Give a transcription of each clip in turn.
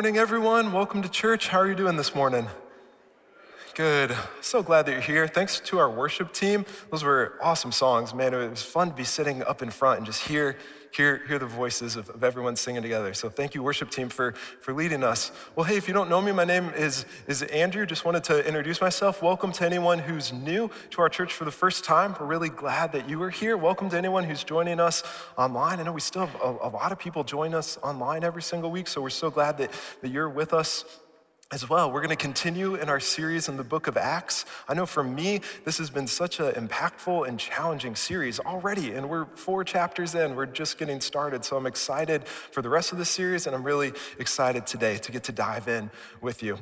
Morning, everyone. Welcome to church. How are you doing this morning? Good. So glad that you're here. Thanks to our worship team. Those were awesome songs, man. It was fun to be sitting up in front and just hear hear, hear the voices of, of everyone singing together. So thank you, worship team, for, for leading us. Well, hey, if you don't know me, my name is, is Andrew. Just wanted to introduce myself. Welcome to anyone who's new to our church for the first time. We're really glad that you are here. Welcome to anyone who's joining us online. I know we still have a, a lot of people join us online every single week, so we're so glad that, that you're with us as well. We're going to continue in our series in the book of Acts. I know for me, this has been such an impactful and challenging series already, and we're four chapters in. We're just getting started. So I'm excited for the rest of the series, and I'm really excited today to get to dive in with you.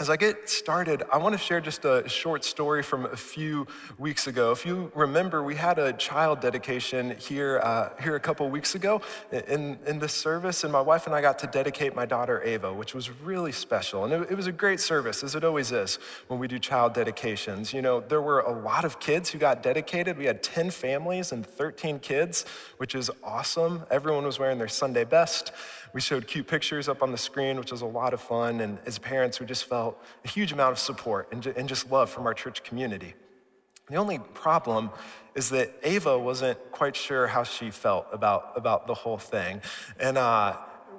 As I get started, I want to share just a short story from a few weeks ago. If you remember, we had a child dedication here, uh, here a couple weeks ago in, in this service, and my wife and I got to dedicate my daughter Ava, which was really special. And it, it was a great service, as it always is when we do child dedications. You know, there were a lot of kids who got dedicated. We had 10 families and 13 kids, which is awesome. Everyone was wearing their Sunday best. We showed cute pictures up on the screen, which was a lot of fun. And as parents, we just felt a huge amount of support and, and just love from our church community. The only problem is that Ava wasn't quite sure how she felt about, about the whole thing. And uh,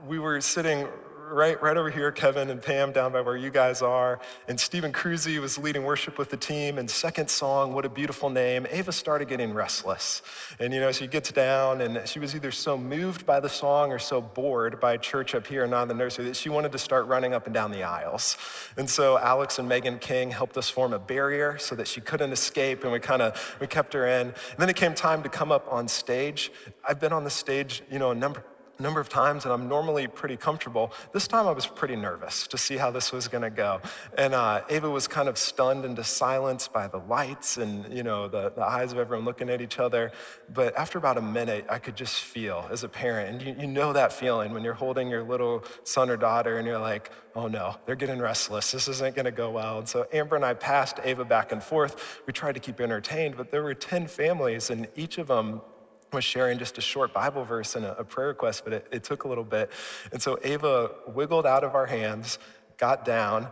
we were sitting right, right over here, Kevin and Pam down by where you guys are. And Stephen Cruzy was leading worship with the team. And second song, What a Beautiful Name, Ava started getting restless. And you know, she gets down and she was either so moved by the song or so bored by church up here and not in the nursery that she wanted to start running up and down the aisles. And so Alex and Megan King helped us form a barrier so that she couldn't escape. And we kind of, we kept her in. And then it came time to come up on stage. I've been on the stage, you know, a number, number of times, and I'm normally pretty comfortable. This time I was pretty nervous to see how this was going to go. And uh, Ava was kind of stunned into silence by the lights and you know the, the eyes of everyone looking at each other. But after about a minute, I could just feel as a parent, and you, you know that feeling when you're holding your little son or daughter and you're like, oh no, they're getting restless. This isn't going to go well. And so Amber and I passed Ava back and forth. We tried to keep entertained, but there were 10 families, and each of them was sharing just a short Bible verse and a, a prayer request, but it, it took a little bit. And so Ava wiggled out of our hands, got down,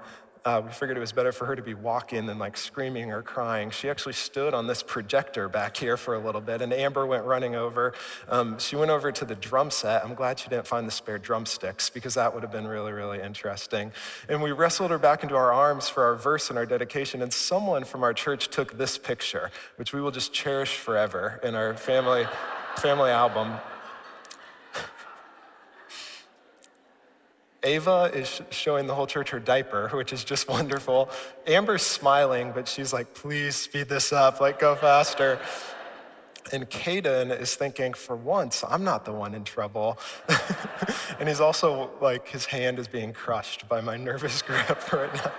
uh, we figured it was better for her to be walking than like screaming or crying. She actually stood on this projector back here for a little bit, and Amber went running over. Um, she went over to the drum set. I'm glad she didn't find the spare drumsticks because that would have been really, really interesting. And we wrestled her back into our arms for our verse and our dedication, and someone from our church took this picture, which we will just cherish forever in our family, family album. Ava is showing the whole church her diaper, which is just wonderful. Amber's smiling, but she's like, please speed this up, like go faster. And Caden is thinking, for once, I'm not the one in trouble. and he's also like, his hand is being crushed by my nervous grip right now.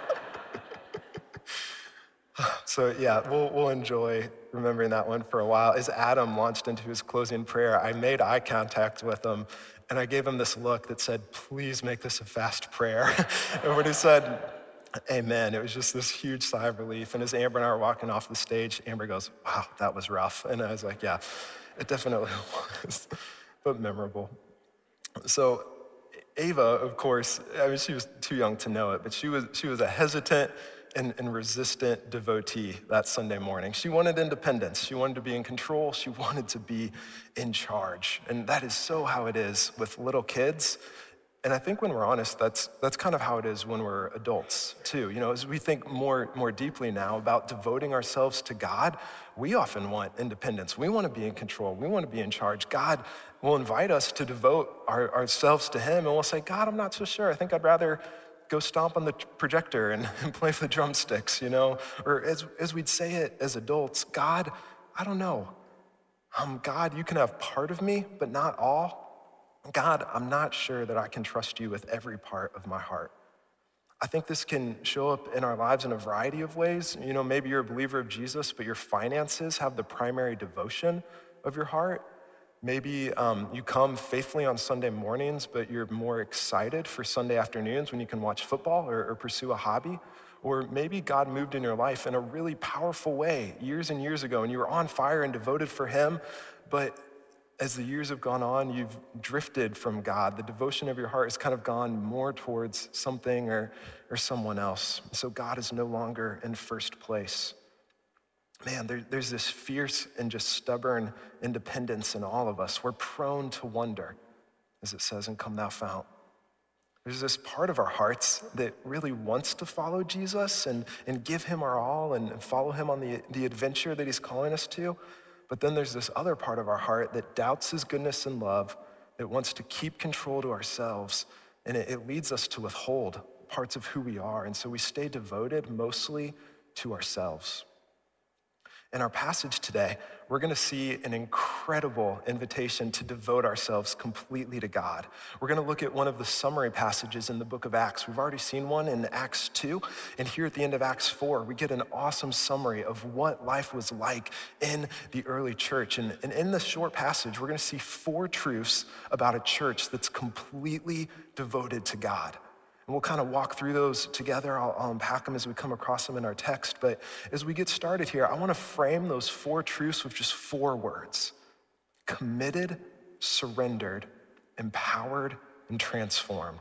so, yeah, we'll, we'll enjoy remembering that one for a while. As Adam launched into his closing prayer, I made eye contact with him and I gave him this look that said, please make this a fast prayer. and when he said, amen, it was just this huge sigh of relief. And as Amber and I were walking off the stage, Amber goes, wow, that was rough. And I was like, yeah, it definitely was, but memorable. So Ava, of course, I mean, she was too young to know it, but she was, she was a hesitant, and, and, resistant devotee that Sunday morning. She wanted independence. She wanted to be in control. She wanted to be in charge. And that is so how it is with little kids. And I think when we're honest, that's, that's kind of how it is when we're adults, too. You know, as we think more, more deeply now about devoting ourselves to God, we often want independence. We want to be in control. We want to be in charge. God will invite us to devote our, ourselves to Him, and we'll say, God, I'm not so sure. I think I'd rather go stomp on the projector and, and play with the drumsticks, you know? Or as, as we'd say it as adults, God, I don't know. Um, God, you can have part of me, but not all. God, I'm not sure that I can trust you with every part of my heart. I think this can show up in our lives in a variety of ways. You know, maybe you're a believer of Jesus, but your finances have the primary devotion of your heart. Maybe um, you come faithfully on Sunday mornings, but you're more excited for Sunday afternoons when you can watch football or, or, pursue a hobby. Or maybe God moved in your life in a really powerful way years and years ago, and you were on fire and devoted for Him, but as the years have gone on, you've drifted from God. The devotion of your heart has kind of gone more towards something or, or someone else. So God is no longer in first place. Man, there, there's this fierce and just stubborn independence in all of us. We're prone to wonder, as it says in Come Thou Fount. There's this part of our hearts that really wants to follow Jesus and, and give him our all and follow him on the, the adventure that he's calling us to. But then there's this other part of our heart that doubts his goodness and love, that wants to keep control to ourselves, and it, it leads us to withhold parts of who we are. And so we stay devoted mostly to ourselves. In our passage today, we're going to see an incredible invitation to devote ourselves completely to God. We're going to look at one of the summary passages in the book of Acts. We've already seen one in Acts 2, and here at the end of Acts 4, we get an awesome summary of what life was like in the early church. And, and in this short passage, we're going to see four truths about a church that's completely devoted to God. And we'll kind of walk through those together. I'll, I'll, unpack them as we come across them in our text. But as we get started here, I want to frame those four truths with just four words committed, surrendered, empowered, and transformed.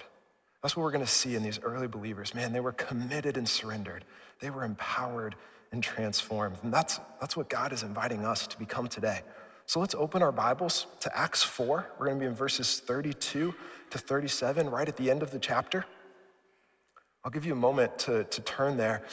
That's what we're going to see in these early believers. Man, they were committed and surrendered, they were empowered and transformed. And that's, that's what God is inviting us to become today. So let's open our Bibles to Acts 4. We're going to be in verses 32 to 37, right at the end of the chapter. I'll give you a moment to, to turn there.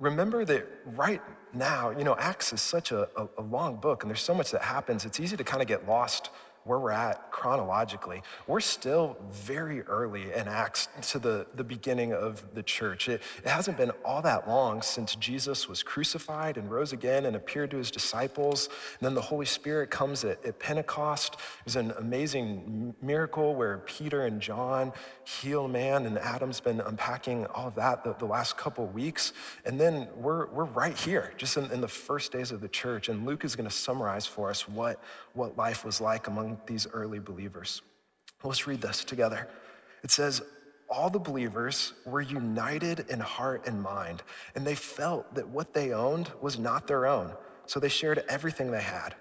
Remember that right now, you know, Acts is such a, a, a long book and there's so much that happens. It's easy to kind of get lost where we're at chronologically, we're still very early in Acts to the, the beginning of the church. It, it hasn't been all that long since Jesus was crucified and rose again and appeared to his disciples. And then the Holy Spirit comes at, at Pentecost. There's an amazing miracle where Peter and John heal man, and Adam's been unpacking all of that the, the last couple weeks. And then we're, we're right here, just in, in the first days of the church. And Luke is going to summarize for us what, what life was like among these early believers. Let's read this together. It says, all the believers were united in heart and mind, and they felt that what they owned was not their own, so they shared everything they had.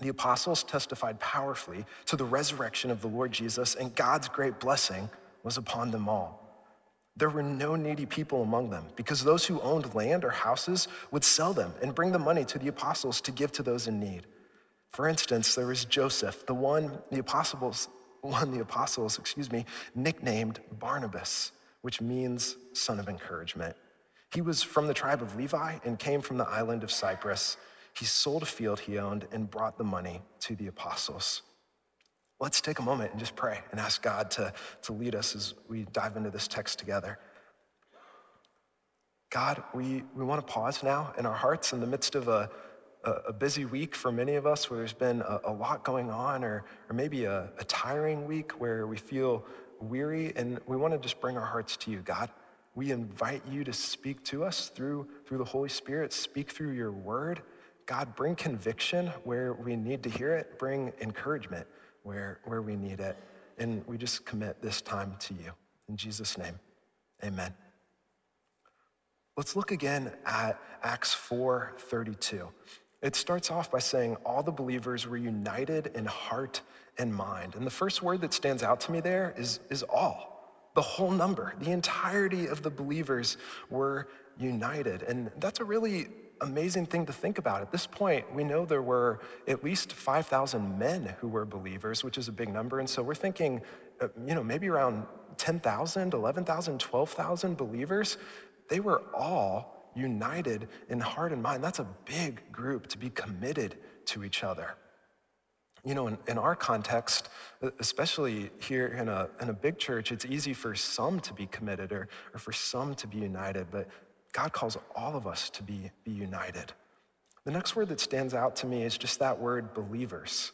The apostles testified powerfully to the resurrection of the Lord Jesus, and God's great blessing was upon them all. There were no needy people among them, because those who owned land or houses would sell them and bring the money to the apostles to give to those in need. For instance, there was Joseph, the one the apostles, one the apostles, excuse me, nicknamed Barnabas, which means son of encouragement. He was from the tribe of Levi and came from the island of Cyprus. He sold a field he owned and brought the money to the apostles. Let's take a moment and just pray and ask God to, to lead us as we dive into this text together. God, we, we want to pause now in our hearts in the midst of a, a, busy week for many of us where there's been a, a lot going on, or, or maybe a, a tiring week where we feel weary, and we want to just bring our hearts to you, God. We invite you to speak to us through, through the Holy Spirit, speak through your word. God, bring conviction where we need to hear it, bring encouragement where, where we need it. And we just commit this time to you. In Jesus' name, amen. Let's look again at Acts 4 32. It starts off by saying all the believers were united in heart and mind. And the first word that stands out to me there is, is all, the whole number. The entirety of the believers were united. And that's a really amazing thing to think about. At this point, we know there were at least 5,000 men who were believers, which is a big number. And so we're thinking, uh, you know, maybe around 10,000, 11,000, 12,000 believers. They were all united in heart and mind. That's a big group to be committed to each other. You know, in, in our context, especially here in a, in a big church, it's easy for some to be committed or, or for some to be united, but God calls all of us to be, be united. The next word that stands out to me is just that word believers.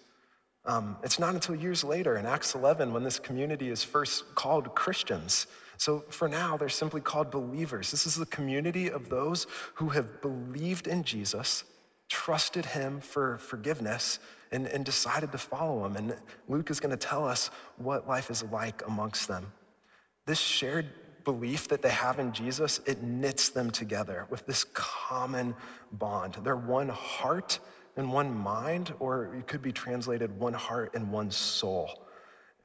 Um, it's not until years later in Acts 11 when this community is first called Christians so for now, they're simply called believers. This is the community of those who have believed in Jesus, trusted him for forgiveness, and, and decided to follow him. And Luke is going to tell us what life is like amongst them. This shared belief that they have in Jesus, it knits them together with this common bond. They're one heart, and one mind, or it could be translated one heart and one soul.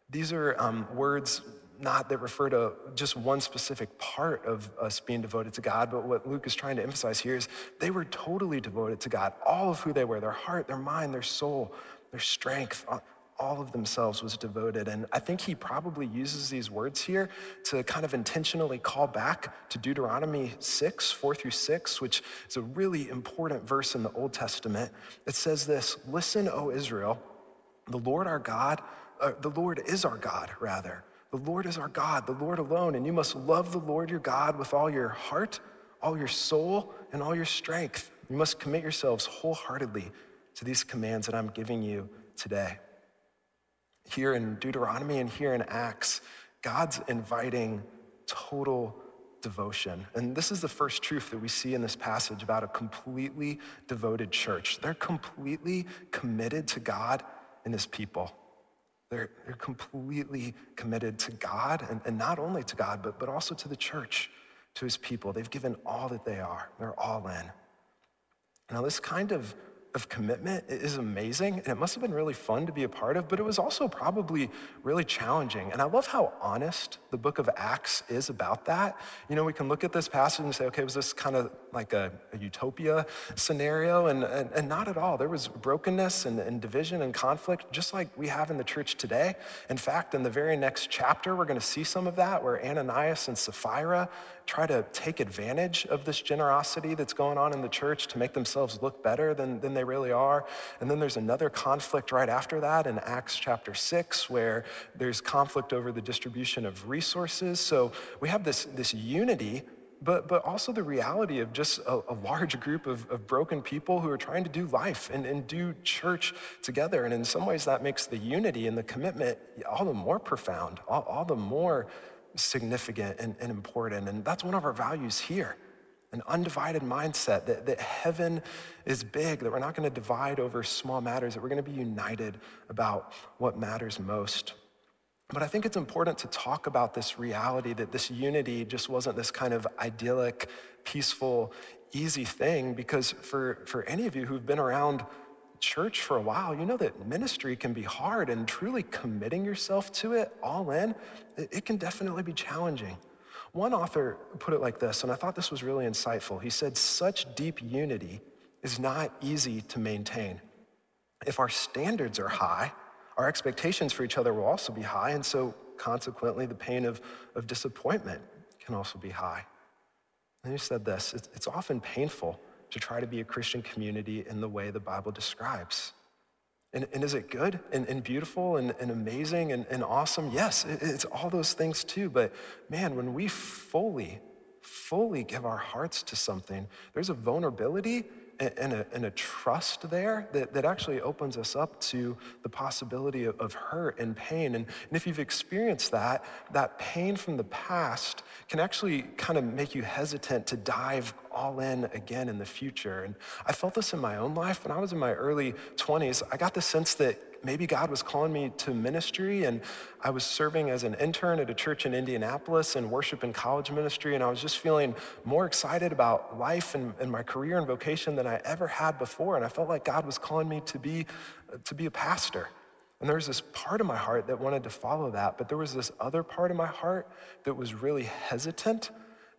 These are um, words not that refer to just one specific part of us being devoted to God, but what Luke is trying to emphasize here is they were totally devoted to God. All of who they were, their heart, their mind, their soul, their strength, all of themselves was devoted. And I think he probably uses these words here to kind of intentionally call back to Deuteronomy 6, 4 through 6, which is a really important verse in the Old Testament. It says this Listen, O Israel, the Lord our God, uh, the Lord is our God, rather. The Lord is our God, the Lord alone, and you must love the Lord your God with all your heart, all your soul, and all your strength. You must commit yourselves wholeheartedly to these commands that I'm giving you today. Here in Deuteronomy and here in Acts, God's inviting total devotion. And this is the first truth that we see in this passage about a completely devoted church. They're completely committed to God and his people. They're, they're completely committed to God, and, and not only to God, but, but also to the church, to his people. They've given all that they are, they're all in. Now, this kind of of commitment is amazing and it must have been really fun to be a part of, but it was also probably really challenging. And I love how honest the book of Acts is about that. You know, we can look at this passage and say, okay, was this kind of like a, a utopia scenario? And, and, and, not at all. There was brokenness and, and division and conflict, just like we have in the church today. In fact, in the very next chapter, we're going to see some of that where Ananias and Sapphira try to take advantage of this generosity that's going on in the church to make themselves look better than, than they really are. And then there's another conflict right after that in Acts chapter 6, where there's conflict over the distribution of resources. So we have this, this unity but, but also the reality of just a, a large group of, of, broken people who are trying to do life and, and do church together. And in some ways, that makes the unity and the commitment all the more profound, all, all the more significant and, and important. And that's one of our values here an undivided mindset that, that heaven is big, that we're not going to divide over small matters, that we're going to be united about what matters most. But I think it's important to talk about this reality that this unity just wasn't this kind of idyllic, peaceful, easy thing, because for, for any of you who've been around church for a while, you know that ministry can be hard and truly committing yourself to it all in, it, can definitely be challenging. One author put it like this, and I thought this was really insightful. He said, Such deep unity is not easy to maintain. If our standards are high, our expectations for each other will also be high, and so consequently, the pain of, of disappointment can also be high. And he said this it's, it's often painful to try to be a Christian community in the way the Bible describes. And, and is it good and, and beautiful and, and amazing and, and awesome? Yes, it, it's all those things too. But man, when we fully, fully give our hearts to something, there's a vulnerability and a, a, trust there that, that actually opens us up to the possibility of, of hurt and pain. And, and, if you've experienced that, that pain from the past can actually kind of make you hesitant to dive all in again in the future. And I felt this in my own life. When I was in my early 20s, I got the sense that maybe God was calling me to ministry, and I was serving as an intern at a church in Indianapolis and worship and college ministry, and I was just feeling more excited about life and, and my career and vocation than I ever had before. And I felt like God was calling me to be, to be a pastor. And there was this part of my heart that wanted to follow that, but there was this other part of my heart that was really hesitant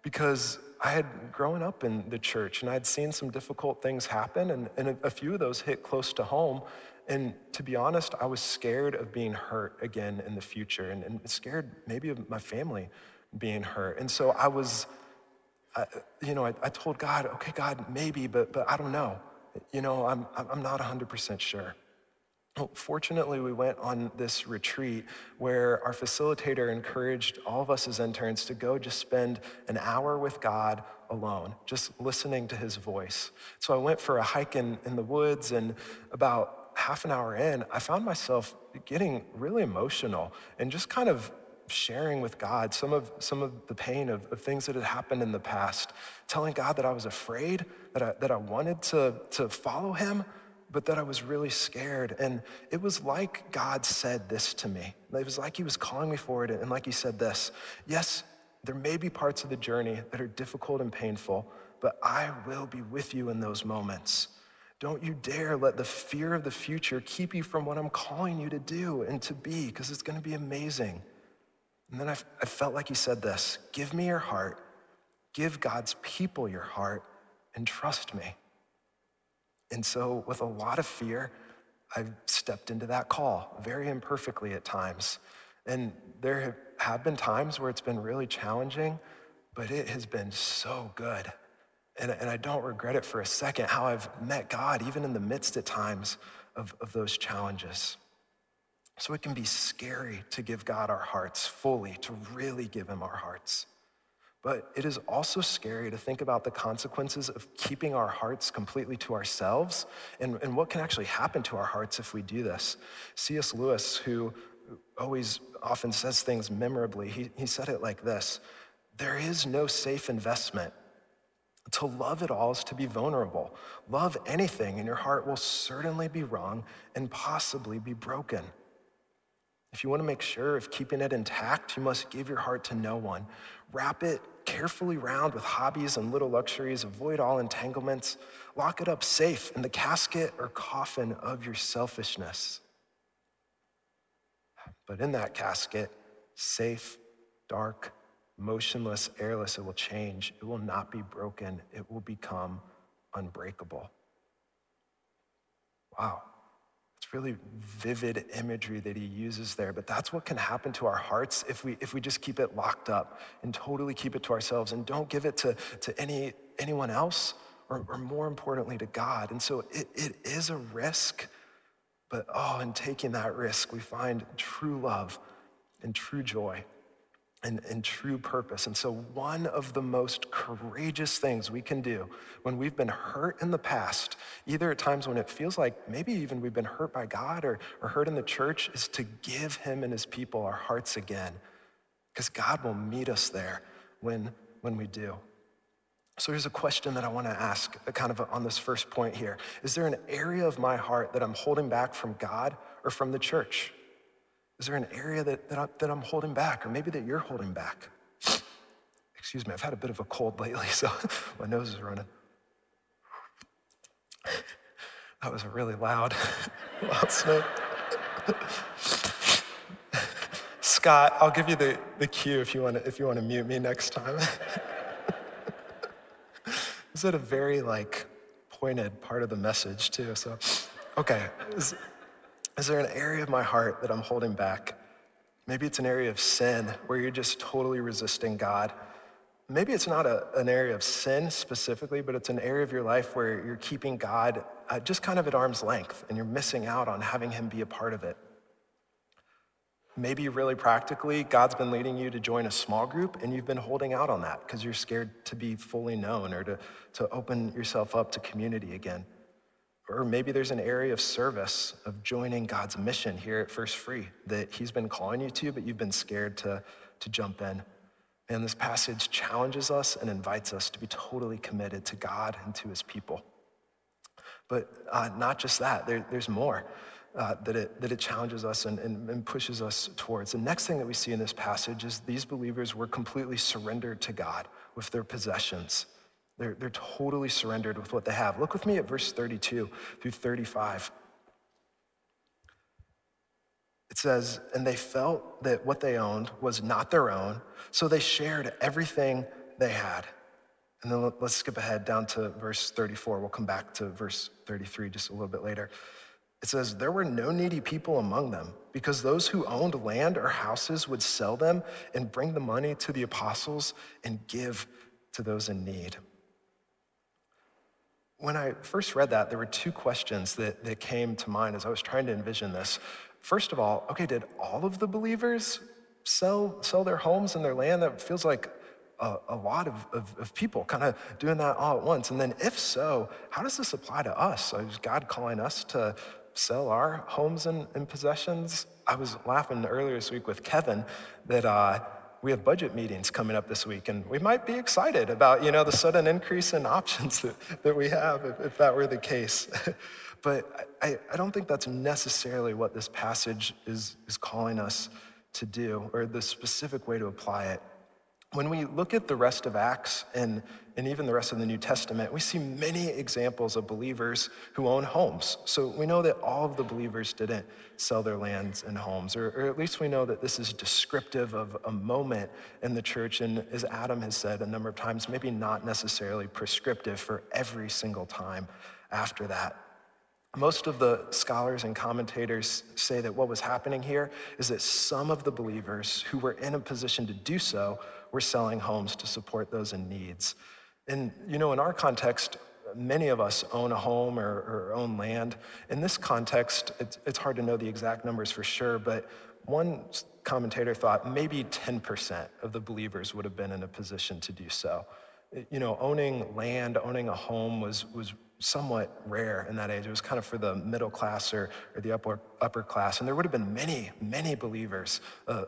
because I had grown up in the church and I'd seen some difficult things happen, and, and a, a few of those hit close to home. And to be honest, I was scared of being hurt again in the future and, and scared maybe of my family being hurt. And so I was, I, you know, I, I, told God, okay, God, maybe, but, but I don't know. You know, I'm, I'm not 100% sure. Well, fortunately, we went on this retreat where our facilitator encouraged all of us as interns to go just spend an hour with God alone, just listening to his voice. So I went for a hike in, in the woods, and about half an hour in, I found myself getting really emotional and just kind of sharing with God some of, some of the pain of, of things that had happened in the past, telling God that I was afraid, that I, that I wanted to, to follow him, but that I was really scared. And it was like God said this to me. It was like he was calling me forward, and like he said this Yes, there may be parts of the journey that are difficult and painful, but I will be with you in those moments. Don't you dare let the fear of the future keep you from what I'm calling you to do and to be, because it's going to be amazing. And then I, I felt like he said this Give me your heart, give God's people your heart, and trust me. And so, with a lot of fear, I've stepped into that call very imperfectly at times. And there have been times where it's been really challenging, but it has been so good. And, and I don't regret it for a second how I've met God, even in the midst at times of, of those challenges. So it can be scary to give God our hearts fully, to really give Him our hearts. But it is also scary to think about the consequences of keeping our hearts completely to ourselves and, and what can actually happen to our hearts if we do this. C.S. Lewis, who always often says things memorably, he, he said it like this There is no safe investment. To love it all is to be vulnerable. Love anything, and your heart will certainly be wrong and possibly be broken. If you want to make sure of keeping it intact, you must give your heart to no one. Wrap it carefully round with hobbies and little luxuries. Avoid all entanglements. Lock it up safe in the casket or coffin of your selfishness. But in that casket, safe, dark, motionless, airless, it will change. It will not be broken. It will become unbreakable. Wow. It's really vivid imagery that he uses there, but that's what can happen to our hearts if we, if we just keep it locked up and totally keep it to ourselves and don't give it to, to any, anyone else or, or more importantly to God. And so it, it is a risk, but oh, in taking that risk, we find true love and true joy and, and true purpose. And so, one of the most courageous things we can do when we've been hurt in the past, either at times when it feels like maybe even we've been hurt by God or, or hurt in the church, is to give Him and His people our hearts again. Because God will meet us there when, when we do. So, here's a question that I want to ask, uh, kind of on this first point here Is there an area of my heart that I'm holding back from God or from the church? Is there an area that, that, I, that I'm holding back, or maybe that you're holding back? Excuse me, I've had a bit of a cold lately, so my nose is running. That was a really loud, loud. Scott, I'll give you the, the cue if you want to if you want to mute me next time. Is it a very like pointed part of the message too? So, okay. Is, there an area of my heart that I'm holding back? Maybe it's an area of sin where you're just totally resisting God. Maybe it's not a, an area of sin specifically, but it's an area of your life where you're keeping God uh, just kind of at arm's length and you're missing out on having Him be a part of it. Maybe really practically, God's been leading you to join a small group and you've been holding out on that because you're scared to be fully known or to, to open yourself up to community again. Or maybe there's an area of service, of joining God's mission here at First Free that He's been calling you to, but you've been scared to, to jump in. And this passage challenges us and invites us to be totally committed to God and to His people. But uh, not just that, there, there's more uh, that, it, that it challenges us and, and, and pushes us towards. The next thing that we see in this passage is these believers were completely surrendered to God with their possessions. They're, they're totally surrendered with what they have. Look with me at verse 32 through 35. It says, And they felt that what they owned was not their own, so they shared everything they had. And then let's skip ahead down to verse 34. We'll come back to verse 33 just a little bit later. It says, There were no needy people among them, because those who owned land or houses would sell them and bring the money to the apostles and give to those in need. When I first read that, there were two questions that, that came to mind as I was trying to envision this. First of all, okay, did all of the believers sell, sell their homes and their land? That feels like a, a lot of, of, of people kind of doing that all at once. And then, if so, how does this apply to us? Is God calling us to sell our homes and, and possessions? I was laughing earlier this week with Kevin that. Uh, we have budget meetings coming up this week, and we might be excited about, you know, the sudden increase in options that, that we have if, if that were the case. but I, I don't think that's necessarily what this passage is, is calling us to do, or the specific way to apply it. when we look at the rest of Acts and, and even the rest of the New Testament, we see many examples of believers who own homes. So we know that all of the believers didn't sell their lands and homes, or, or at least we know that this is descriptive of a moment in the church. And as Adam has said a number of times, maybe not necessarily prescriptive for every single time after that. Most of the scholars and commentators say that what was happening here is that some of the believers who were in a position to do so were selling homes to support those in needs. And, you know, in our context, many of us own a home or, or own land. In this context, it's, it's hard to know the exact numbers for sure, but one commentator thought maybe 10% of the believers would have been in a position to do so. You know, owning land, owning a home was, was somewhat rare in that age. It was kind of for the middle class or, or the upper, upper class. And there would have been many, many believers, uh,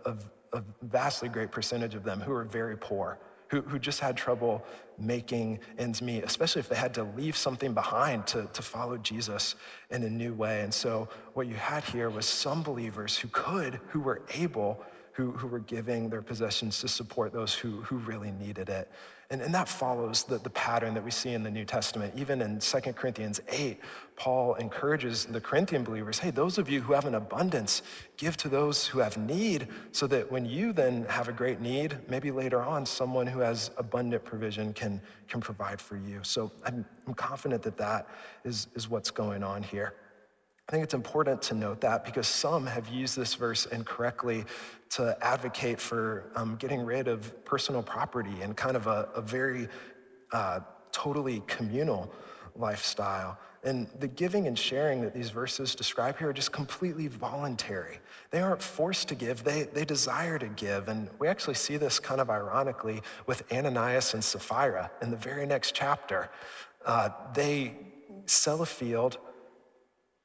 a vastly great percentage of them, who were very poor, who, who just had trouble making ends meet, especially if they had to leave something behind to, to follow Jesus in a new way. And so what you had here was some believers who could, who were able, who, who were giving their possessions to support those who, who really needed it. And, and that follows the, the pattern that we see in the New Testament. Even in 2 Corinthians 8, Paul encourages the Corinthian believers hey, those of you who have an abundance, give to those who have need, so that when you then have a great need, maybe later on, someone who has abundant provision can, can provide for you. So I'm, I'm confident that that is, is what's going on here. I think it's important to note that because some have used this verse incorrectly to advocate for um, getting rid of personal property and kind of a, a very uh, totally communal lifestyle. And the giving and sharing that these verses describe here are just completely voluntary. They aren't forced to give, they, they desire to give. And we actually see this kind of ironically with Ananias and Sapphira in the very next chapter. Uh, they sell a field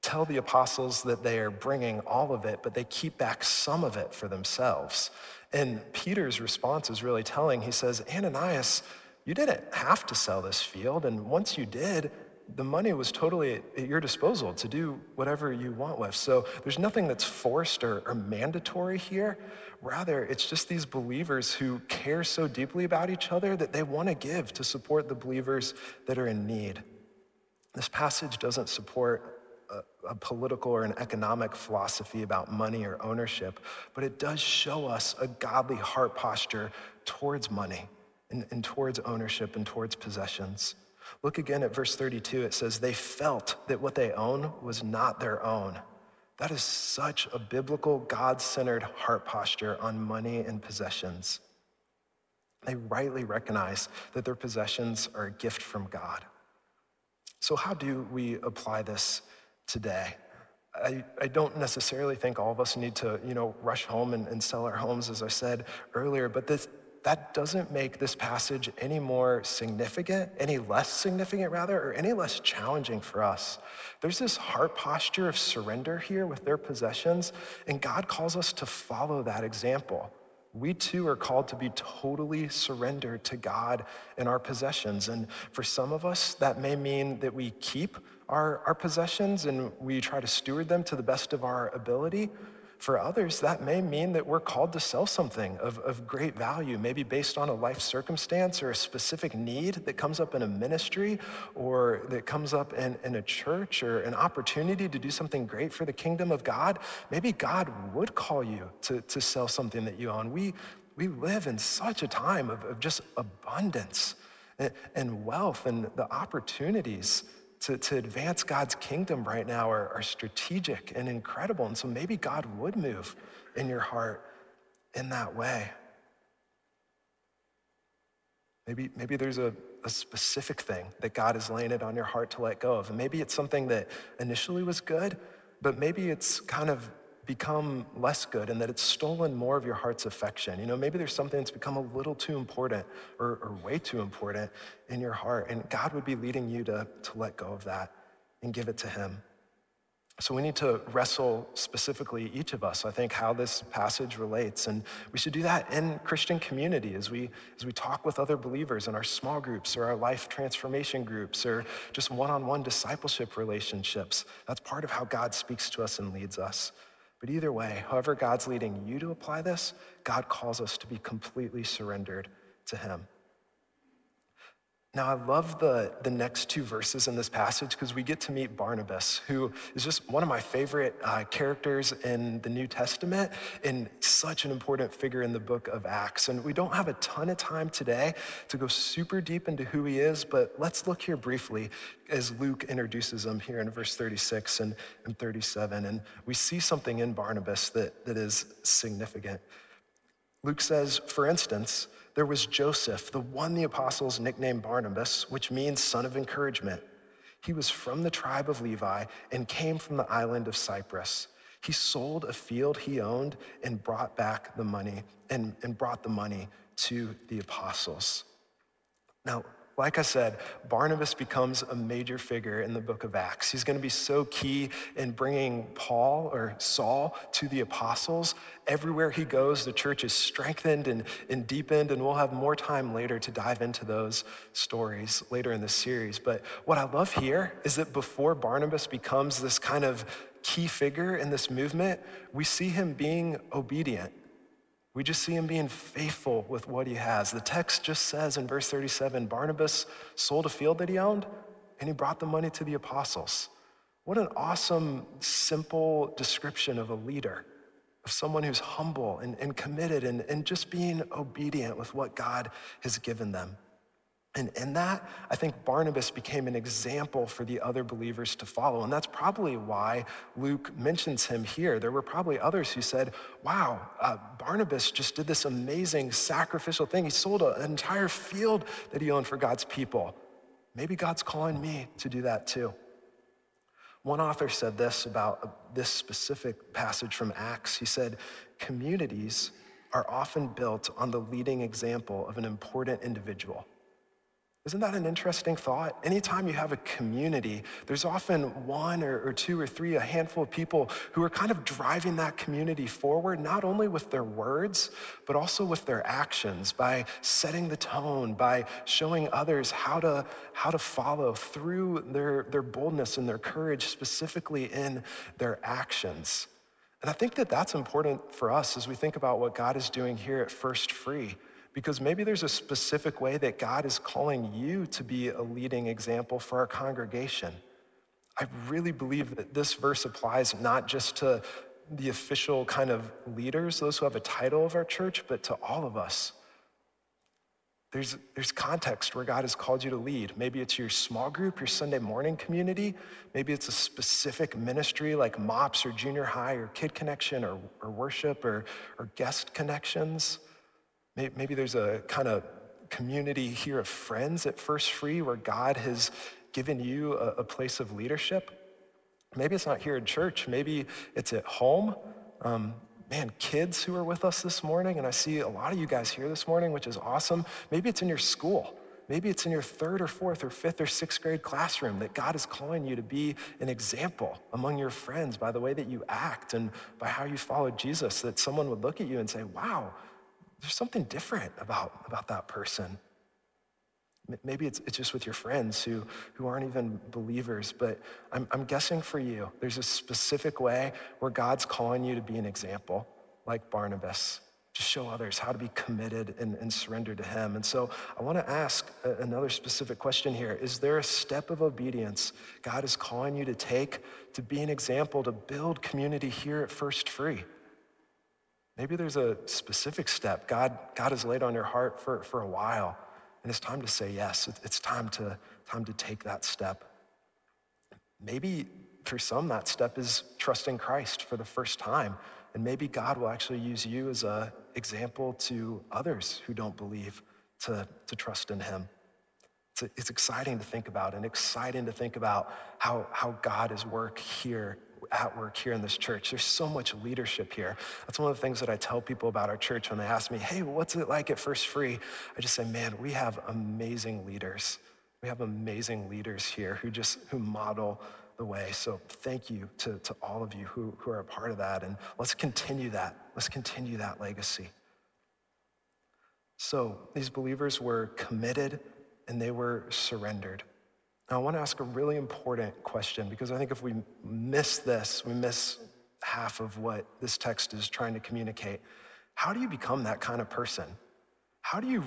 tell the apostles that they are bringing all of it, but they keep back some of it for themselves. And Peter's response is really telling. He says, Ananias, you didn't have to sell this field. And once you did, the money was totally at your disposal to do whatever you want with. So there's nothing that's forced or, or, mandatory here. Rather, it's just these believers who care so deeply about each other that they want to give to support the believers that are in need. This passage doesn't support a, political or an economic philosophy about money or ownership, but it does show us a godly heart posture towards money and, and towards ownership and towards possessions. Look again at verse 32. It says, They felt that what they own was not their own. That is such a biblical, God centered heart posture on money and possessions. They rightly recognize that their possessions are a gift from God. So, how do we apply this today. I, I don't necessarily think all of us need to, you know, rush home and, and sell our homes, as I said earlier, but this, that doesn't make this passage any more significant, any less significant, rather, or any less challenging for us. There's this heart posture of surrender here with their possessions, and God calls us to follow that example. We too are called to be totally surrendered to God and our possessions. And for some of us, that may mean that we keep our, our possessions and we try to steward them to the best of our ability. For others, that may mean that we're called to sell something of, of great value, maybe based on a life circumstance or a specific need that comes up in a ministry or that comes up in, in a church or an opportunity to do something great for the kingdom of God. Maybe God would call you to, to sell something that you own. We, we live in such a time of, of just abundance and, and wealth and the opportunities to, to advance God's kingdom right now are, are strategic and incredible. And so maybe God would move in your heart in that way. Maybe, maybe there's a, a specific thing that God is laying it on your heart to let go of. And maybe it's something that initially was good, but maybe it's kind of become less good and that it's stolen more of your heart's affection. You know, maybe there's something that's become a little too important or, or way too important in your heart, and God would be leading you to, to let go of that and give it to Him. So we need to wrestle specifically, each of us, I think, how this passage relates. And we should do that in Christian community as we, as we talk with other believers in our small groups or our life transformation groups or just one on one discipleship relationships. That's part of how God speaks to us and leads us. But either way, however God's leading you to apply this, God calls us to be completely surrendered to him. Now, I love the, the next two verses in this passage because we get to meet Barnabas, who is just one of my favorite uh, characters in the New Testament and such an important figure in the book of Acts. And we don't have a ton of time today to go super deep into who he is, but let's look here briefly as Luke introduces him here in verse 36 and, and 37. And we see something in Barnabas that, that is significant. Luke says, for instance, there was Joseph, the one the apostles nicknamed Barnabas, which means son of encouragement. He was from the tribe of Levi and came from the island of Cyprus. He sold a field he owned and brought back the money and, and brought the money to the apostles. Now, like I said, Barnabas becomes a major figure in the book of Acts. He's going to be so key in bringing Paul or Saul to the apostles. Everywhere he goes, the church is strengthened and, and deepened, and we'll have more time later to dive into those stories later in the series. But what I love here is that before Barnabas becomes this kind of key figure in this movement, we see him being obedient we just see him being faithful with what he has. The text just says in verse 37 Barnabas sold a field that he owned and he brought the money to the apostles. What an awesome, simple description of a leader, of someone who's humble and, and committed and, and just being obedient with what God has given them. And in that, I think Barnabas became an example for the other believers to follow. And that's probably why Luke mentions him here. There were probably others who said, wow, uh, Barnabas just did this amazing sacrificial thing. He sold an entire field that he owned for God's people. Maybe God's calling me to do that too. One author said this about this specific passage from Acts. He said, communities are often built on the leading example of an important individual. Isn't that an interesting thought? Anytime you have a community, there's often one or, or, two or three, a handful of people who are kind of driving that community forward, not only with their words, but also with their actions, by setting the tone, by showing others how to, how to follow through their, their boldness and their courage, specifically in their actions. And I think that that's important for us as we think about what God is doing here at First Free because maybe there's a specific way that God is calling you to be a leading example for our congregation. I really believe that this verse applies not just to the official kind of leaders, those who have a title of our church, but to all of us. There's, there's context where God has called you to lead. Maybe it's your small group, your Sunday morning community. Maybe it's a specific ministry like MOPS or junior high or kid connection or, or worship or, or guest connections. Maybe there's a kind of community here of friends at First Free where God has given you a, a place of leadership. Maybe it's not here in church. Maybe it's at home. Um, man, kids who are with us this morning, and I see a lot of you guys here this morning, which is awesome. Maybe it's in your school. Maybe it's in your third or fourth or fifth or sixth grade classroom that God is calling you to be an example among your friends by the way that you act and by how you follow Jesus, that someone would look at you and say, wow, there's something different about, about that person. Maybe it's, it's just with your friends who, who aren't even believers, but I'm, I'm guessing for you, there's a specific way where God's calling you to be an example, like Barnabas, to show others how to be committed and, and surrender to Him. And so I want to ask another specific question here Is there a step of obedience God is calling you to take to be an example, to build community here at First Free? Maybe there's a specific step God, God has laid on your heart for, for a while, and it's time to say yes. It's time to, time to take that step. Maybe for some, that step is trusting Christ for the first time. And maybe God will actually use you as an example to others who don't believe to, to trust in Him. It's, it's exciting to think about and exciting to think about how, how God is work here at work here in this church. There's so much leadership here. That's one of the things that I tell people about our church when they ask me, hey, what's it like at First Free? I just say, man, we have amazing leaders. We have amazing leaders here who just who model the way. So thank you to, to all of you who, who are a part of that. And let's continue that. Let's continue that legacy. So these believers were committed and they were surrendered. Now, I want to ask a really important question because I think if we miss this, we miss half of what this text is trying to communicate. How do you become that kind of person? How do you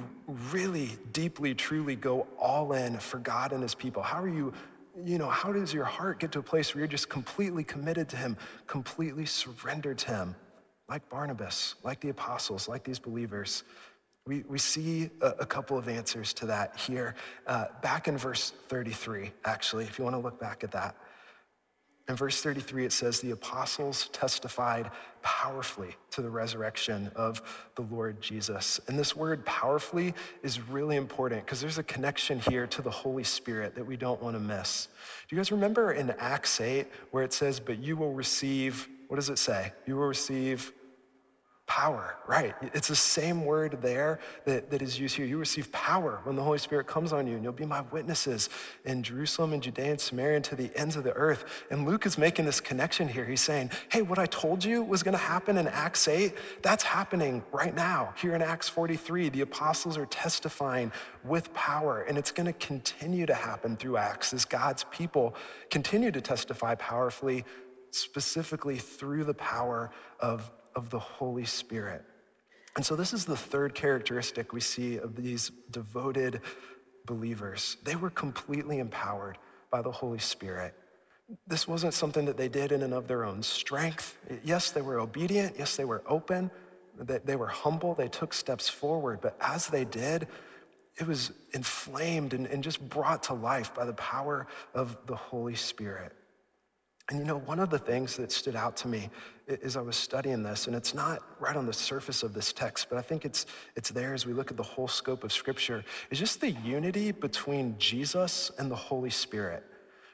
really deeply, truly go all in for God and his people? How are you, you know, how does your heart get to a place where you're just completely committed to him, completely surrendered to him? Like Barnabas, like the apostles, like these believers. We, we see a, a couple of answers to that here. Uh, back in verse 33, actually, if you want to look back at that. In verse 33, it says, The apostles testified powerfully to the resurrection of the Lord Jesus. And this word powerfully is really important because there's a connection here to the Holy Spirit that we don't want to miss. Do you guys remember in Acts 8 where it says, But you will receive, what does it say? You will receive Power, right. It's the same word there that, that is used here. You receive power when the Holy Spirit comes on you, and you'll be my witnesses in Jerusalem and Judea and Samaria and to the ends of the earth. And Luke is making this connection here. He's saying, hey, what I told you was going to happen in Acts 8, that's happening right now. Here in Acts 43, the apostles are testifying with power, and it's going to continue to happen through Acts as God's people continue to testify powerfully, specifically through the power of of the Holy Spirit. And so, this is the third characteristic we see of these devoted believers. They were completely empowered by the Holy Spirit. This wasn't something that they did in and of their own strength. Yes, they were obedient. Yes, they were open. They were humble. They took steps forward. But as they did, it was inflamed and, just brought to life by the power of the Holy Spirit. And you know, one of the things that stood out to me as I was studying this, and it's not right on the surface of this text, but I think it's, it's there as we look at the whole scope of Scripture, is just the unity between Jesus and the Holy Spirit.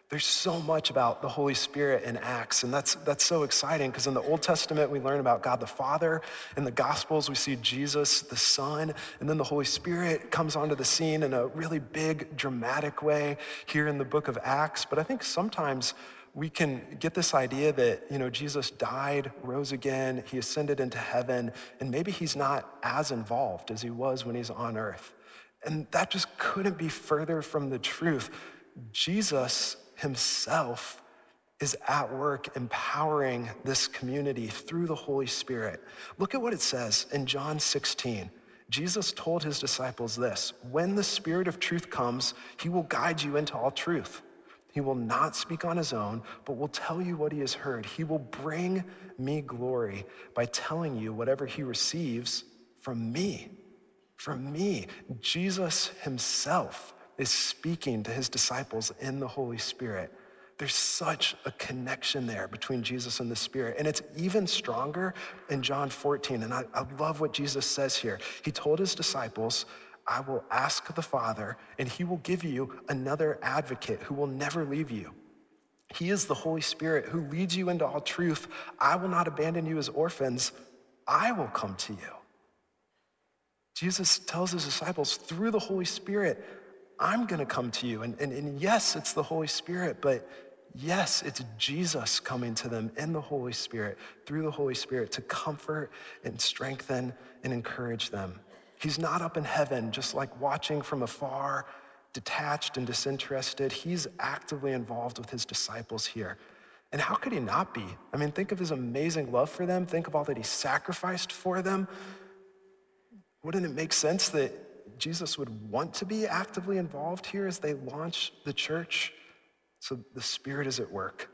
There's so much about the Holy Spirit in Acts, and that's, that's so exciting because in the Old Testament, we learn about God the Father. In the Gospels, we see Jesus the Son, and then the Holy Spirit comes onto the scene in a really big, dramatic way here in the book of Acts. But I think sometimes we can get this idea that, you know, Jesus died, rose again, he ascended into heaven, and maybe he's not as involved as he was when he's on earth. And that just couldn't be further from the truth. Jesus himself is at work empowering this community through the Holy Spirit. Look at what it says in John 16. Jesus told his disciples this When the Spirit of truth comes, he will guide you into all truth. He will not speak on his own, but will tell you what he has heard. He will bring me glory by telling you whatever he receives from me. From me. Jesus himself is speaking to his disciples in the Holy Spirit. There's such a connection there between Jesus and the Spirit. And it's even stronger in John 14. And I, I love what Jesus says here. He told his disciples, I will ask the Father, and he will give you another advocate who will never leave you. He is the Holy Spirit who leads you into all truth. I will not abandon you as orphans, I will come to you. Jesus tells his disciples through the Holy Spirit, I'm going to come to you. And, and, and yes, it's the Holy Spirit, but yes, it's Jesus coming to them in the Holy Spirit, through the Holy Spirit, to comfort and strengthen and encourage them. He's not up in heaven, just like watching from afar, detached and disinterested. He's actively involved with his disciples here. And how could he not be? I mean, think of his amazing love for them. Think of all that he sacrificed for them. Wouldn't it make sense that Jesus would want to be actively involved here as they launch the church? So the Spirit is at work.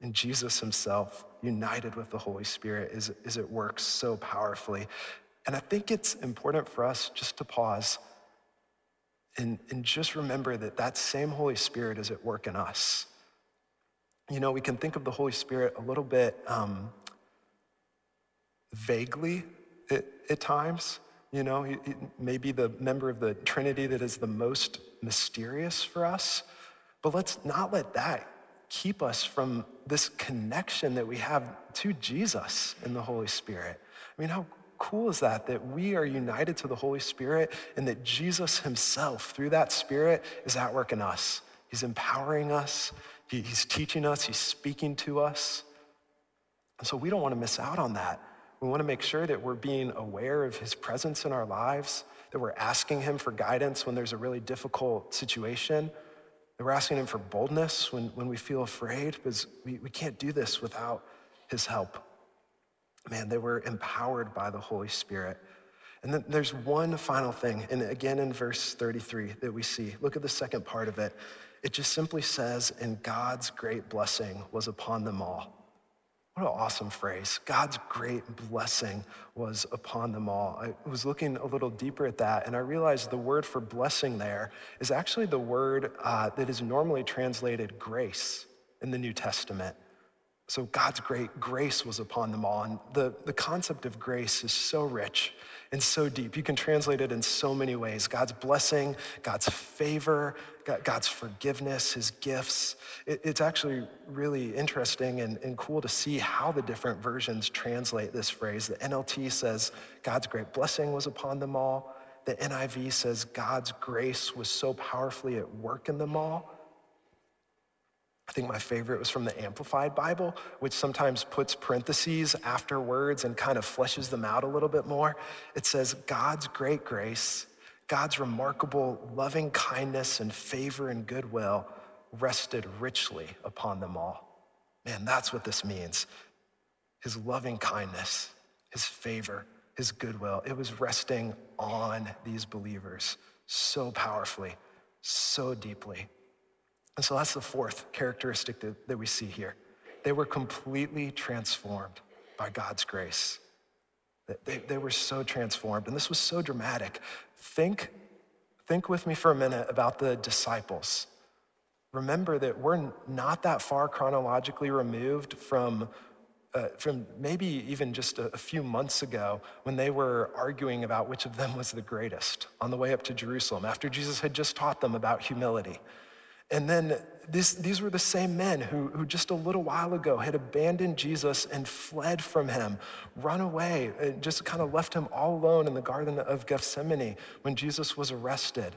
And Jesus himself, united with the Holy Spirit, is, is at work so powerfully. And I think it's important for us just to pause and, and just remember that that same Holy Spirit is at work in us. You know, we can think of the Holy Spirit a little bit um, vaguely at, at, times. You know, he, he the member of the Trinity that is the most mysterious for us. But let's not let that keep us from this connection that we have to Jesus in the Holy Spirit. I mean, how cool is that? That we are united to the Holy Spirit and that Jesus himself, through that Spirit, is at work in us. He's empowering us, he's teaching us, he's speaking to us. And so we don't want to miss out on that. We want to make sure that we're being aware of his presence in our lives, that we're asking him for guidance when there's a really difficult situation, that we're asking him for boldness when, when we feel afraid, because we, we can't do this without his help man, they were empowered by the Holy Spirit. And then there's one final thing, and again in verse 33 that we see. Look at the second part of it. It just simply says, and God's great blessing was upon them all. What an awesome phrase. God's great blessing was upon them all. I was looking a little deeper at that, and I realized the word for blessing there is actually the word uh, that is normally translated grace in the New Testament. So God's great grace was upon them all. And the, the concept of grace is so rich and so deep. You can translate it in so many ways God's blessing, God's favor, God's forgiveness, his gifts. It, it's actually really interesting and, and cool to see how the different versions translate this phrase. The NLT says, God's great blessing was upon them all. The NIV says, God's grace was so powerfully at work in them all. I think my favorite was from the Amplified Bible, which sometimes puts parentheses after words and kind of fleshes them out a little bit more. It says, God's great grace, God's remarkable loving kindness and favor and goodwill rested richly upon them all. Man, that's what this means. His loving kindness, his favor, his goodwill, it was resting on these believers so powerfully, so deeply. And so that's the fourth characteristic that, that we see here. They were completely transformed by God's grace. They, they were so transformed, and this was so dramatic. Think, think with me for a minute about the disciples. Remember that we're not that far chronologically removed from, uh, from maybe even just a, a few months ago when they were arguing about which of them was the greatest on the way up to Jerusalem after Jesus had just taught them about humility. And then this, these were the same men who, who just a little while ago had abandoned Jesus and fled from him, run away, and just kind of left him all alone in the Garden of Gethsemane when Jesus was arrested.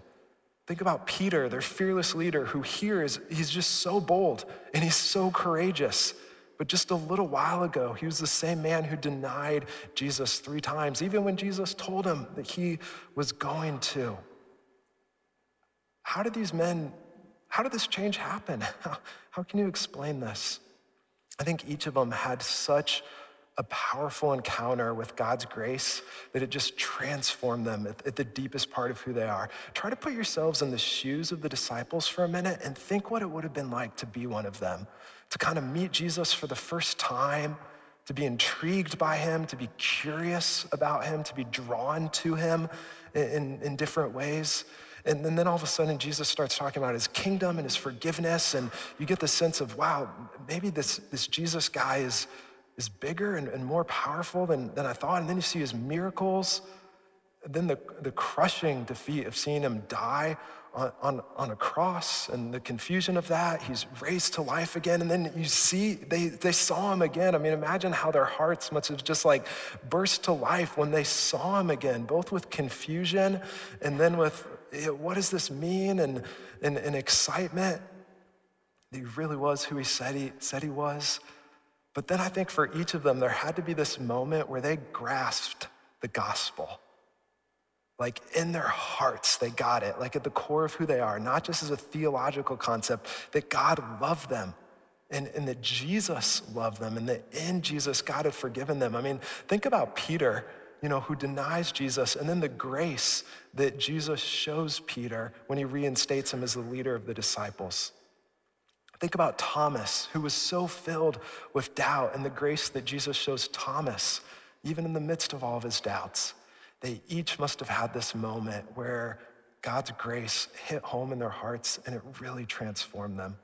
Think about Peter, their fearless leader, who here is, he's just so bold and he's so courageous. But just a little while ago, he was the same man who denied Jesus three times, even when Jesus told him that he was going to. How did these men how did this change happen? How, how can you explain this? I think each of them had such a powerful encounter with God's grace that it just transformed them at, at, the deepest part of who they are. Try to put yourselves in the shoes of the disciples for a minute and think what it would have been like to be one of them, to kind of meet Jesus for the first time, to be intrigued by him, to be curious about him, to be drawn to him in, in, in different ways. And, then all of a sudden, Jesus starts talking about his kingdom and his forgiveness. And you get the sense of, wow, maybe this, this Jesus guy is, is bigger and, and more powerful than, than I thought. And then you see his miracles. And then the, the crushing defeat of seeing him die on, on, on, a cross and the confusion of that. He's raised to life again. And then you see, they, they saw him again. I mean, imagine how their hearts must have just like burst to life when they saw him again, both with confusion and then with Eh, what does this mean? And, and, and excitement. He really was who he said he, said he was. But then I think for each of them, there had to be this moment where they grasped the gospel. Like in their hearts, they got it, like at the core of who they are, not just as a theological concept, that God loved them and, and that Jesus loved them and that in Jesus, God had forgiven them. I mean, think about Peter you know, who denies Jesus, and then the grace that Jesus shows Peter when he reinstates him as the leader of the disciples. Think about Thomas, who was so filled with doubt, and the grace that Jesus shows Thomas, even in the midst of all of his doubts. They each must have had this moment where God's grace hit home in their hearts and it really transformed them.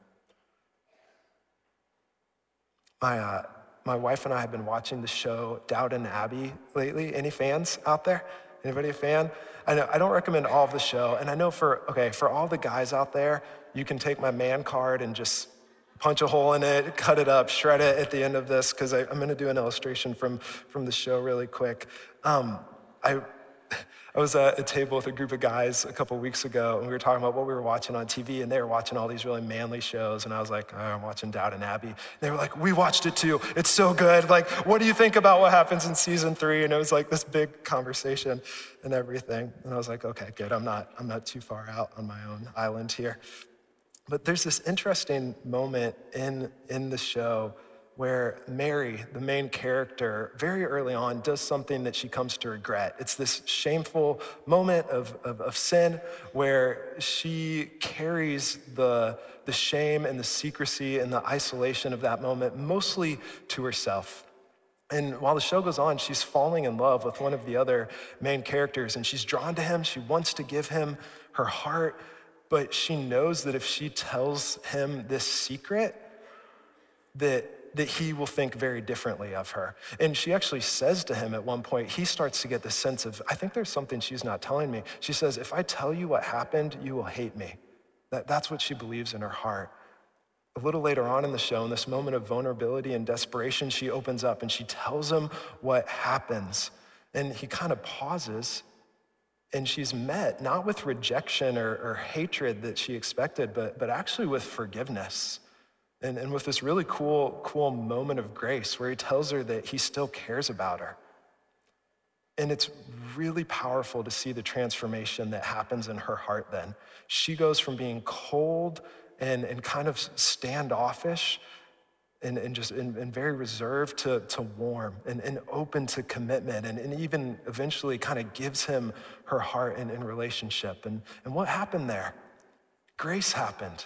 My, uh, my wife and I have been watching the show Downton Abbey lately. Any fans out there? Anybody a fan? I know I don't recommend all of the show, and I know for okay for all the guys out there, you can take my man card and just punch a hole in it, cut it up, shred it at the end of this because I'm going to do an illustration from from the show really quick. Um, I I was at a table with a group of guys a couple weeks ago, and we were talking about what we were watching on TV, and they were watching all these really manly shows, and I was like, oh, I'm watching Downton Abbey. And they were like, we watched it too. It's so good. Like, what do you think about what happens in season three? And it was like this big conversation and everything. And I was like, okay, good. I'm not, I'm not too far out on my own island here. But there's this interesting moment in, in the show where Mary, the main character, very early on does something that she comes to regret. It's this shameful moment of, of, of, sin where she carries the, the shame and the secrecy and the isolation of that moment mostly to herself. And while the show goes on, she's falling in love with one of the other main characters and she's drawn to him. She wants to give him her heart, but she knows that if she tells him this secret, that that he will think very differently of her. And she actually says to him at one point, he starts to get the sense of, I think there's something she's not telling me. She says, If I tell you what happened, you will hate me. That, that's what she believes in her heart. A little later on in the show, in this moment of vulnerability and desperation, she opens up and she tells him what happens. And he kind of pauses and she's met not with rejection or, or hatred that she expected, but, but actually with forgiveness and, and with this really cool, cool moment of grace where he tells her that he still cares about her. And it's really powerful to see the transformation that happens in her heart then. She goes from being cold and, and kind of standoffish and, and just and, and very reserved to, to warm and, and open to commitment and, and even eventually kind of gives him her heart and in relationship. And, and what happened there? Grace happened.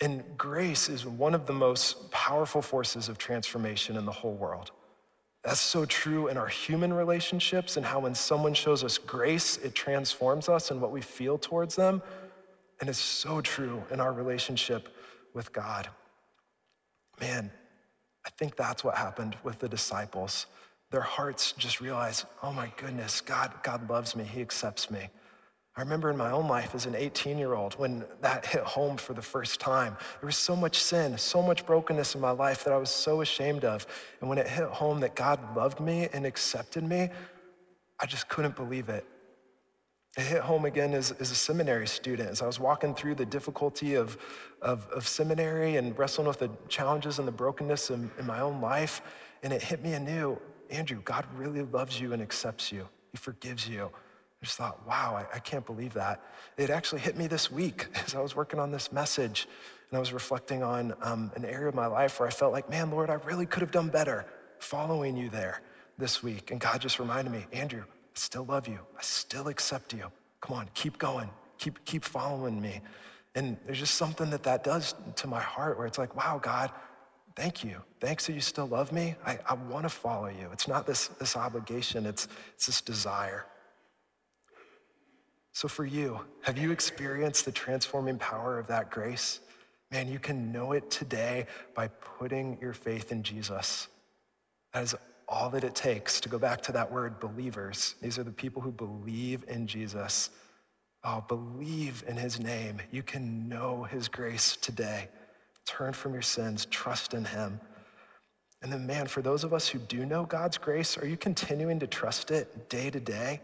And grace is one of the most powerful forces of transformation in the whole world. That's so true in our human relationships and how when someone shows us grace, it transforms us and what we feel towards them. And it's so true in our relationship with God. Man, I think that's what happened with the disciples. Their hearts just realized, oh my goodness, God, God loves me, He accepts me. I remember in my own life as an 18 year old when that hit home for the first time. There was so much sin, so much brokenness in my life that I was so ashamed of. And when it hit home that God loved me and accepted me, I just couldn't believe it. It hit home again as, as a seminary student, as I was walking through the difficulty of, of, of seminary and wrestling with the challenges and the brokenness in, in my own life. And it hit me anew Andrew, God really loves you and accepts you, He forgives you. I just thought, wow, I, I can't believe that. It actually hit me this week as I was working on this message and I was reflecting on um, an area of my life where I felt like, man, Lord, I really could have done better following you there this week. And God just reminded me, Andrew, I still love you. I still accept you. Come on, keep going. Keep, keep following me. And there's just something that that does to my heart where it's like, wow, God, thank you. Thanks that you still love me. I, I want to follow you. It's not this, this obligation, it's, it's this desire. So, for you, have you experienced the transforming power of that grace? Man, you can know it today by putting your faith in Jesus. That is all that it takes to go back to that word believers. These are the people who believe in Jesus. Oh, believe in his name. You can know his grace today. Turn from your sins, trust in him. And then, man, for those of us who do know God's grace, are you continuing to trust it day to day?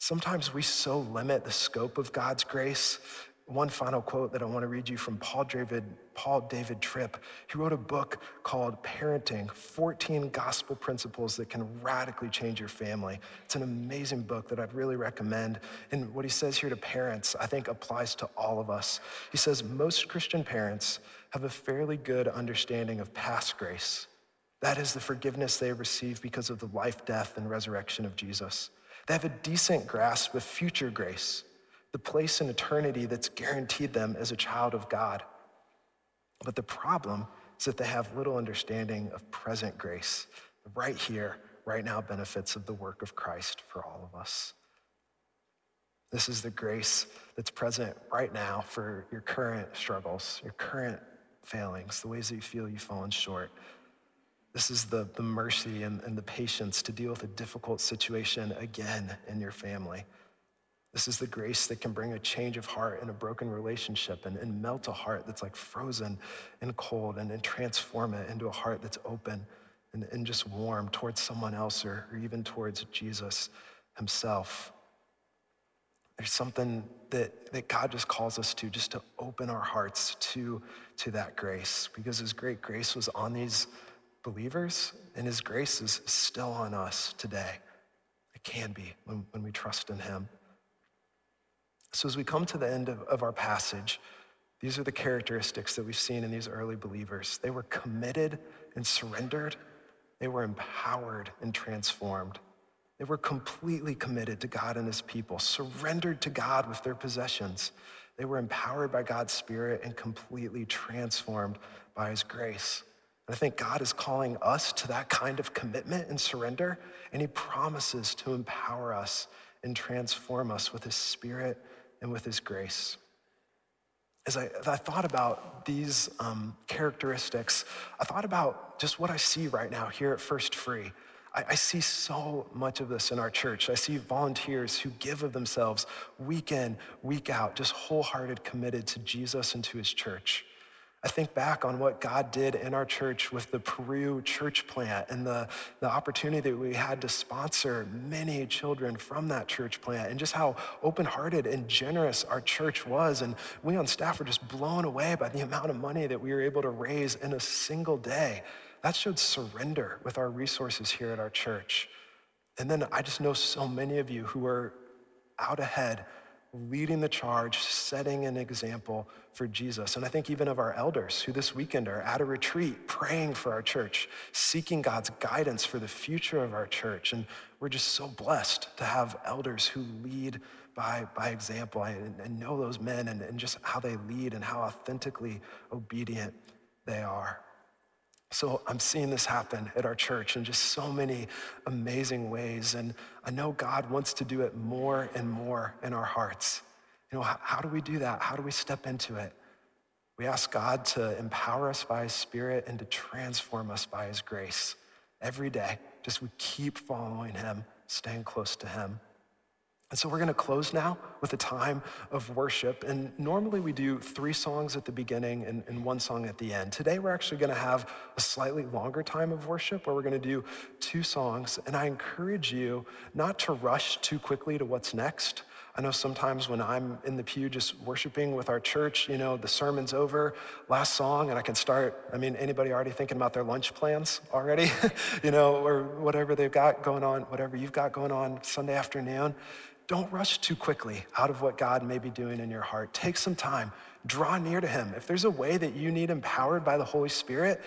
Sometimes we so limit the scope of God's grace. One final quote that I want to read you from Paul David, Paul David Tripp. He wrote a book called Parenting 14 Gospel Principles That Can Radically Change Your Family. It's an amazing book that I'd really recommend. And what he says here to parents, I think applies to all of us. He says, Most Christian parents have a fairly good understanding of past grace. That is the forgiveness they have received because of the life, death, and resurrection of Jesus. They have a decent grasp of future grace, the place in eternity that's guaranteed them as a child of God. But the problem is that they have little understanding of present grace, the right here, right now benefits of the work of Christ for all of us. This is the grace that's present right now for your current struggles, your current failings, the ways that you feel you've fallen short. This is the, the mercy and, and the patience to deal with a difficult situation again in your family. This is the grace that can bring a change of heart in a broken relationship and, and melt a heart that's like frozen and cold and, and transform it into a heart that's open and, and just warm towards someone else or, or even towards Jesus himself. There's something that, that God just calls us to, just to open our hearts to, to that grace because his great grace was on these believers, and his grace is still on us today. It can be when, when we trust in him. So, as we come to the end of, of our passage, These are the characteristics that we've seen in these early believers. They were committed and surrendered, they were empowered and transformed. They were completely committed to God and his people, surrendered to God with their possessions. They were empowered by God's Spirit and completely transformed by his grace. And I think God is calling us to that kind of commitment and surrender, and he promises to empower us and transform us with his Spirit and with his grace. As I, as I thought about these um, characteristics, I thought about just what I see right now here at First Free. I, I see so much of this in our church. I see volunteers who give of themselves week in, week out, just wholehearted committed to Jesus and to his church. I think back on what God did in our church with the Peru church plant and the, the opportunity that we had to sponsor many children from that church plant and just how open hearted and generous our church was. And we on staff were just blown away by the amount of money that we were able to raise in a single day. That showed surrender with our resources here at our church. And then I just know so many of you who are out ahead, leading the charge, setting an example for Jesus. And I think even of our elders who this weekend are at a retreat, praying for our church, seeking God's guidance for the future of our church. And we're just so blessed to have elders who lead by, by example and know those men and, and just how they lead and how authentically obedient they are. So I'm seeing this happen at our church in just so many amazing ways. And I know God wants to do it more and more in our hearts. You know, how, do we do that? How do we step into it? We ask God to empower us by his spirit and to transform us by his grace every day. Just we keep following him, staying close to him. And so we're going to close now with a time of worship. And normally we do three songs at the beginning and, and one song at the end. Today we're actually going to have a slightly longer time of worship where we're going to do two songs. And I encourage you not to rush too quickly to what's next. I know sometimes when I'm in the pew just worshiping with our church, you know, the sermon's over, last song, and I can start. I mean, anybody already thinking about their lunch plans already, you know, or whatever they've got going on, whatever you've got going on Sunday afternoon. Don't rush too quickly out of what God may be doing in your heart. Take some time, draw near to Him. If there's a way that you need empowered by the Holy Spirit,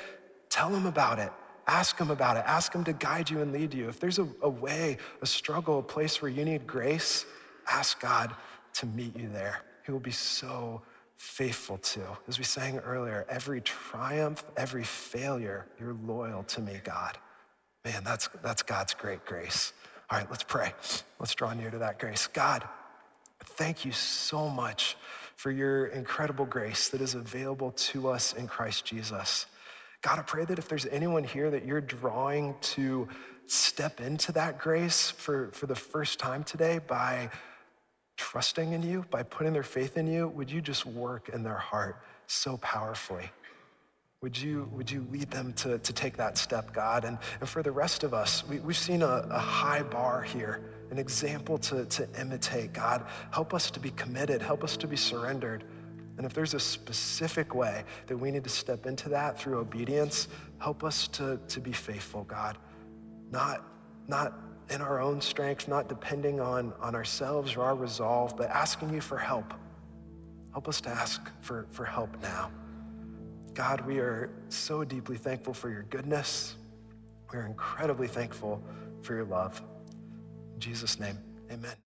tell Him about it. Ask Him about it. Ask Him to guide you and lead you. If there's a, a way, a struggle, a place where you need grace, ask God to meet you there. He will be so faithful to. As we sang earlier, every triumph, every failure, you're loyal to me, God. Man, that's, that's God's great grace. All right, let's pray. Let's draw near to that grace. God, thank you so much for your incredible grace that is available to us in Christ Jesus. God, I pray that if there's anyone here that you're drawing to step into that grace for, for the first time today by trusting in you, by putting their faith in you, would you just work in their heart so powerfully? Would you, would you lead them to, to take that step, God? And, and for the rest of us, we, we've seen a, a high bar here, an example to, to imitate. God, help us to be committed, help us to be surrendered. And if there's a specific way that we need to step into that through obedience, help us to, to be faithful, God. Not, not in our own strength, not depending on, on ourselves or our resolve, but asking you for help. Help us to ask for, for help now. God, we are so deeply thankful for your goodness. We're incredibly thankful for your love. In Jesus' name, amen.